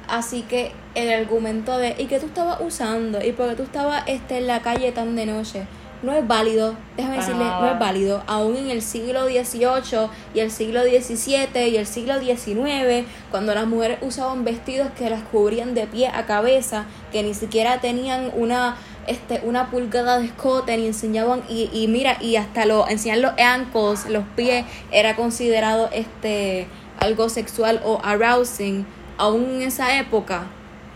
Speaker 2: así que el argumento de, ¿y qué tú estabas usando? ¿Y por qué tú estabas este, en la calle tan de noche? No es válido, déjame decirle, no es válido, aún en el siglo XVIII y el siglo XVII y el siglo XIX, cuando las mujeres usaban vestidos que las cubrían de pie a cabeza, que ni siquiera tenían una este, una pulgada de escote ni enseñaban y, y mira y hasta lo enseñar los ankles los pies era considerado este algo sexual o arousing. Aún en esa época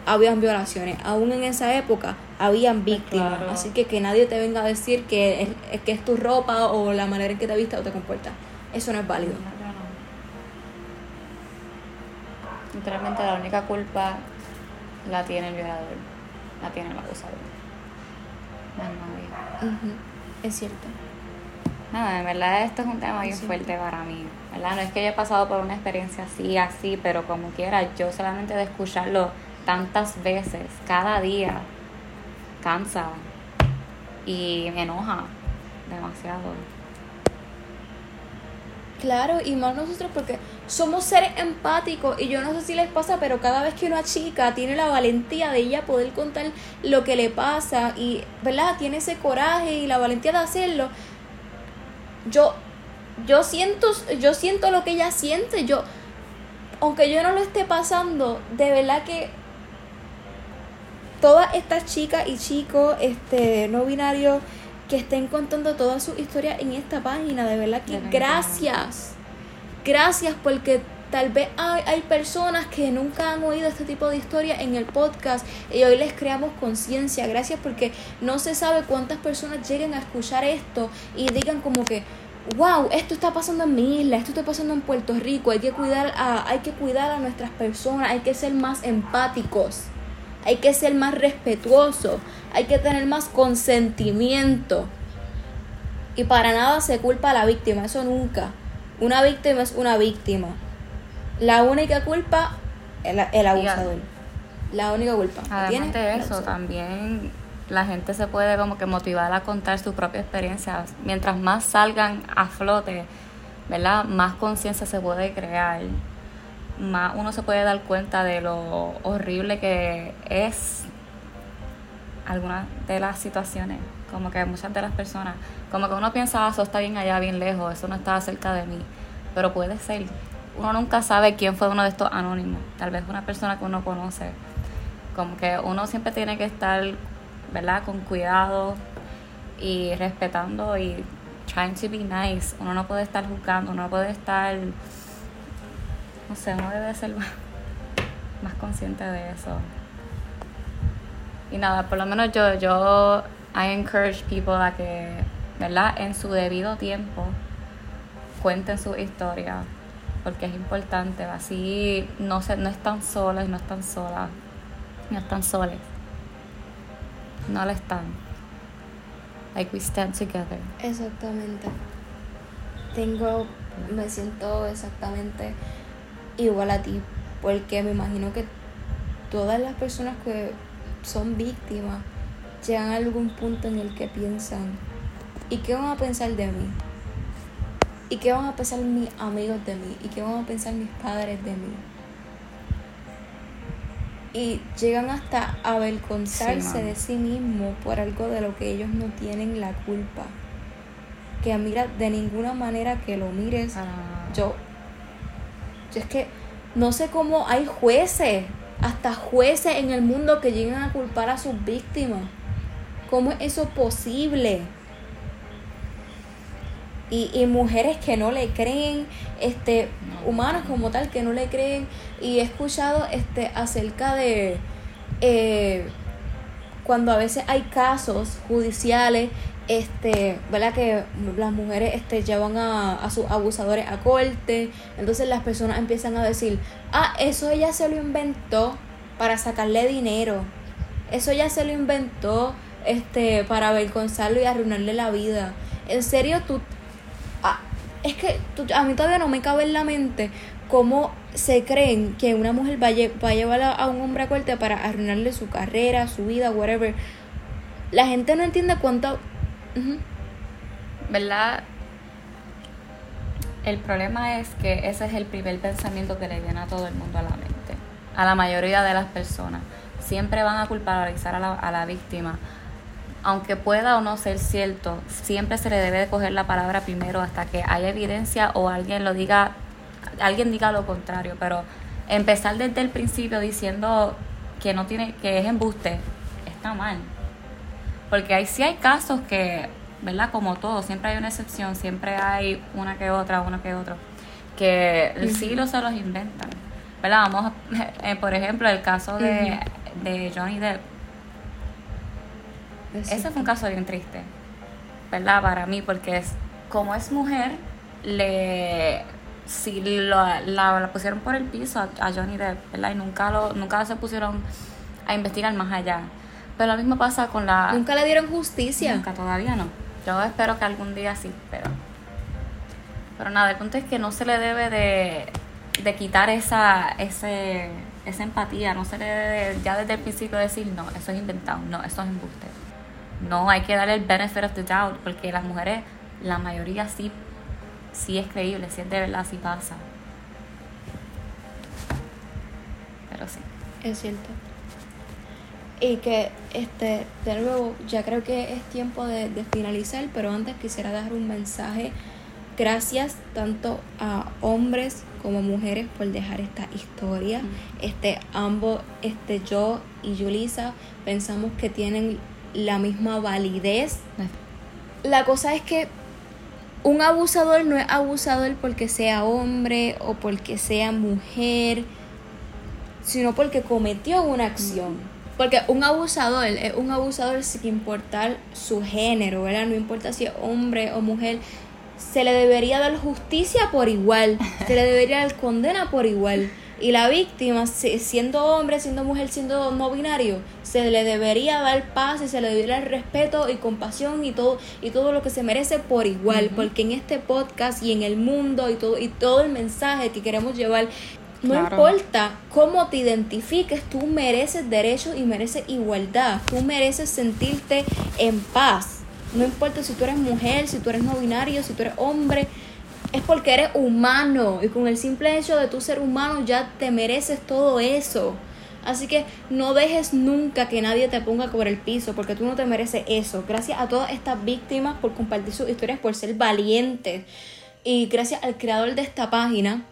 Speaker 2: habían violaciones. Aún en esa época habían víctimas. Así que que nadie te venga a decir que es, que es tu ropa o la manera en que te vistas o te comportas. Eso no es válido.
Speaker 3: Literalmente la única culpa la tiene el violador, la tiene el abusador.
Speaker 2: No Es cierto.
Speaker 3: Nada, en verdad esto es un tema bien fuerte para mí. ¿verdad? No es que yo he pasado por una experiencia así, así, pero como quiera, yo solamente de escucharlo tantas veces, cada día, cansa y me enoja demasiado.
Speaker 2: Claro, y más nosotros porque somos seres empáticos y yo no sé si les pasa, pero cada vez que una chica tiene la valentía de ella poder contar lo que le pasa y, ¿verdad? Tiene ese coraje y la valentía de hacerlo, yo, yo siento, yo siento lo que ella siente, yo, aunque yo no lo esté pasando, de verdad que todas estas chicas y chicos este, no binarios que estén contando toda su historia en esta página, de verdad que gracias. Gracias porque tal vez hay, hay, personas que nunca han oído este tipo de historia en el podcast y hoy les creamos conciencia. Gracias porque no se sabe cuántas personas lleguen a escuchar esto y digan como que, wow, esto está pasando en mi isla, esto está pasando en Puerto Rico, hay que cuidar a, hay que cuidar a nuestras personas, hay que ser más empáticos hay que ser más respetuoso, hay que tener más consentimiento. Y para nada se culpa a la víctima, eso nunca. Una víctima es una víctima. La única culpa es el abusador. La única culpa.
Speaker 3: Además de eso, también la gente se puede como que motivar a contar sus propias experiencias. Mientras más salgan a flote, ¿verdad? Más conciencia se puede crear más uno se puede dar cuenta de lo horrible que es algunas de las situaciones. Como que muchas de las personas, como que uno piensa, ah, eso está bien allá, bien lejos, eso no está cerca de mí. Pero puede ser. Uno nunca sabe quién fue uno de estos anónimos. Tal vez una persona que uno conoce. Como que uno siempre tiene que estar, ¿verdad? Con cuidado y respetando y trying to be nice. Uno no puede estar juzgando, uno no puede estar no sé, uno debe ser más, consciente de eso. Y nada, por lo menos yo, yo, I encourage people a que, ¿verdad? En su debido tiempo cuenten su historia, porque es importante, así no, se, no están solas, no están solas, no están soles, no lo están. Like we stand together.
Speaker 2: Exactamente. Tengo, me siento exactamente igual a ti, porque me imagino que todas las personas que son víctimas llegan a algún punto en el que piensan, ¿y qué van a pensar de mí? ¿Y qué van a pensar mis amigos de mí? ¿Y qué van a pensar mis padres de mí? Y llegan hasta a avergonzarse de sí mismos por algo de lo que ellos no tienen la culpa. Que mira, de ninguna manera que lo mires, yo es que no sé cómo hay jueces, hasta jueces en el mundo que llegan a culpar a sus víctimas. ¿Cómo es eso posible? Y, y mujeres que no le creen, este, humanos como tal que no le creen. Y he escuchado este acerca de eh, cuando a veces hay casos judiciales este, ¿verdad? Que las mujeres este, llevan a, a sus abusadores a corte, entonces las personas empiezan a decir, ah, eso ella se lo inventó para sacarle dinero, eso ella se lo inventó este, para avergonzarlo y arruinarle la vida. En serio, tú, ah, es que a mí todavía no me cabe en la mente cómo se creen que una mujer va a llevar a, un hombre a corte para arruinarle su carrera, su vida, whatever. La gente no entiende cuánto
Speaker 3: ¿Verdad? El problema es que ese es el primer pensamiento que le viene a todo el mundo a la mente, a la mayoría de las personas. Siempre van a culpabilizar a la, a la víctima. Aunque pueda o no ser cierto, siempre se le debe de coger la palabra primero hasta que haya evidencia o alguien lo diga, alguien diga lo contrario. Pero empezar desde el principio diciendo que no tiene, que es embuste, está mal. Porque ahí sí hay casos que, ¿verdad? Como todo, siempre hay una excepción, siempre hay una que otra, una que otro, que el siglo se los inventan. ¿Verdad? Vamos, eh, por ejemplo, el caso de, de Johnny Depp. Ese fue un caso bien triste, ¿verdad? Para mí, porque es, como es mujer, le si la, la, pusieron por el piso a, a, Johnny Depp, ¿verdad? Y nunca, lo, nunca se pusieron a investigar más allá. Pero lo mismo pasa con la...
Speaker 2: Nunca le dieron justicia.
Speaker 3: Nunca, todavía no. Yo espero que algún día sí, pero... Pero nada, el punto es que no se le debe de, de quitar esa, ese, esa empatía, no se le debe ya desde el principio decir, no, eso es inventado, no, eso es embuste. No, hay que darle el benefit of the doubt, porque las mujeres, la mayoría sí, sí es creíble, sí es de verdad, sí pasa. Pero sí.
Speaker 2: Es cierto. Y que, este, de nuevo, ya creo que es tiempo de, finalizar, pero antes quisiera dar un mensaje. Gracias tanto a hombres como mujeres por dejar esta historia. Este, ambos, este, yo y Julisa pensamos que tienen la misma validez. La cosa es que un abusador no es abusador porque sea hombre o porque sea mujer, sino porque cometió una acción. Porque un abusador es un abusador sin importar su género, ¿verdad? No importa si es hombre o mujer, se le debería dar justicia por igual, se le debería dar condena por igual. Y la víctima, siendo hombre, siendo mujer, siendo no binario, se le debería dar paz y se le debería dar respeto y compasión y todo, y todo lo que se merece por igual. Porque en este podcast y en el mundo y todo, y todo el mensaje que queremos llevar no importa cómo te identifiques, tú mereces derechos y mereces igualdad. Tú mereces sentirte en paz. No importa si tú eres mujer, si tú eres no binario, si tú eres hombre. Es porque eres humano. Y con el simple hecho de tú ser humano ya te mereces todo eso. Así que no dejes nunca que nadie te ponga por el piso, porque tú no te mereces eso. Gracias a todas estas víctimas por compartir sus historias, por ser valientes. Y gracias al creador de esta página,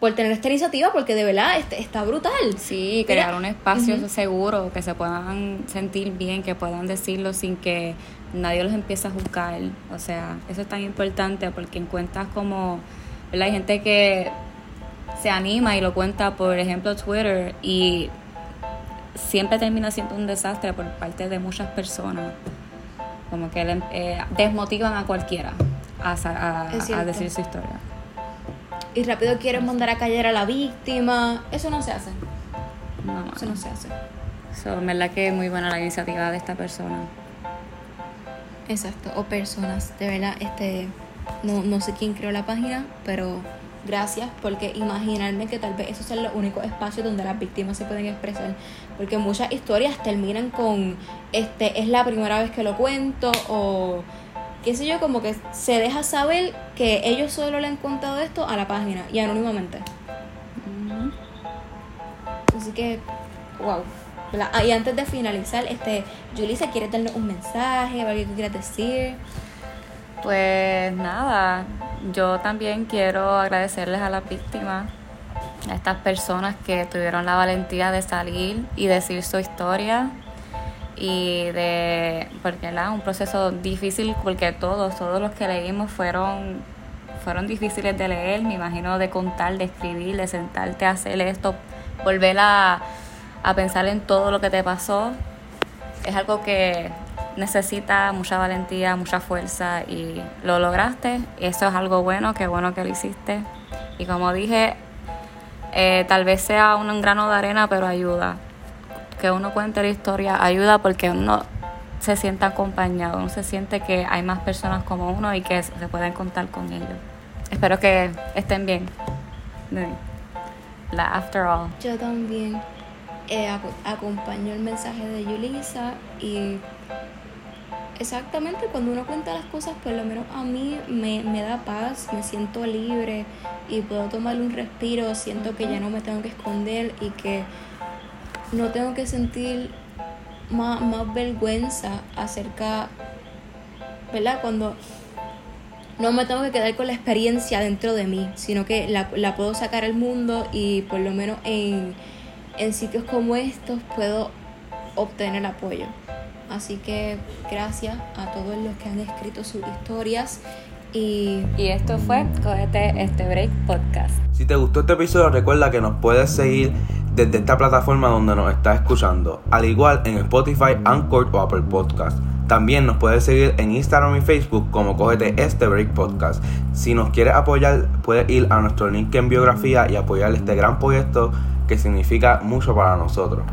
Speaker 2: por tener esta iniciativa porque de verdad este, está brutal.
Speaker 3: Sí, crear un espacio seguro, que se puedan sentir bien, que puedan decirlo sin que nadie los empiece a juzgar. O sea, eso es tan importante porque en cuentas como, Hay gente que se anima y lo cuenta, por ejemplo, Twitter y siempre termina siendo un desastre por parte de muchas personas. Como que eh, desmotivan a cualquiera a, a decir su historia
Speaker 2: y rápido quieren mandar a callar a la víctima. Eso no se hace. No, eso no se hace.
Speaker 3: So, en verdad que es muy buena la iniciativa de esta persona.
Speaker 2: Exacto, o personas, de verdad, este, no, no sé quién creó la página, pero gracias porque imaginarme que tal vez esos son los únicos espacios donde las víctimas se pueden expresar porque muchas historias terminan con este es la primera vez que lo cuento o qué sé yo, como que se deja saber que ellos solo le han contado esto a la página y anónimamente. Así que, wow. Ah, y antes de finalizar, este, Julissa, ¿quieres darnos un mensaje o algo que quieras decir?
Speaker 3: Pues nada, yo también quiero agradecerles a las víctimas, a estas personas que tuvieron la valentía de salir y decir su historia y de, porque era un proceso difícil porque todos, todos los que leímos fueron, fueron difíciles de leer, me imagino de contar, de escribir, de sentarte a hacer esto, volver a, a pensar en todo lo que te pasó, es algo que necesita mucha valentía, mucha fuerza y lo lograste. Eso es algo bueno, qué bueno que lo hiciste. Y como dije, eh, tal vez sea un grano de arena, pero ayuda. Que uno cuente la historia ayuda porque uno se siente acompañado, uno se siente que hay más personas como uno y que se pueden contar con ellos. Espero que estén bien. After All.
Speaker 2: Yo también eh, acompaño el mensaje de Yulisa y exactamente cuando uno cuenta las cosas, por lo menos a mí me, me da paz, me siento libre y puedo tomar un respiro, siento que ya no me tengo que esconder y que no tengo que sentir más, más vergüenza acerca, ¿verdad? Cuando no me tengo que quedar con la experiencia dentro de mí, sino que la, la puedo sacar al mundo y por lo menos en, en sitios como estos puedo obtener apoyo. Así que gracias a todos los que han escrito sus historias.
Speaker 3: Y, esto fue Cógete este Break Podcast.
Speaker 4: Si te gustó este episodio, recuerda que nos puedes seguir desde esta plataforma donde nos estás escuchando, al igual en Spotify, Anchor o Apple Podcast. También nos puedes seguir en Instagram y Facebook como Cógete este Break Podcast. Si nos quieres apoyar, puedes ir a nuestro link en biografía y apoyar este gran proyecto que significa mucho para nosotros.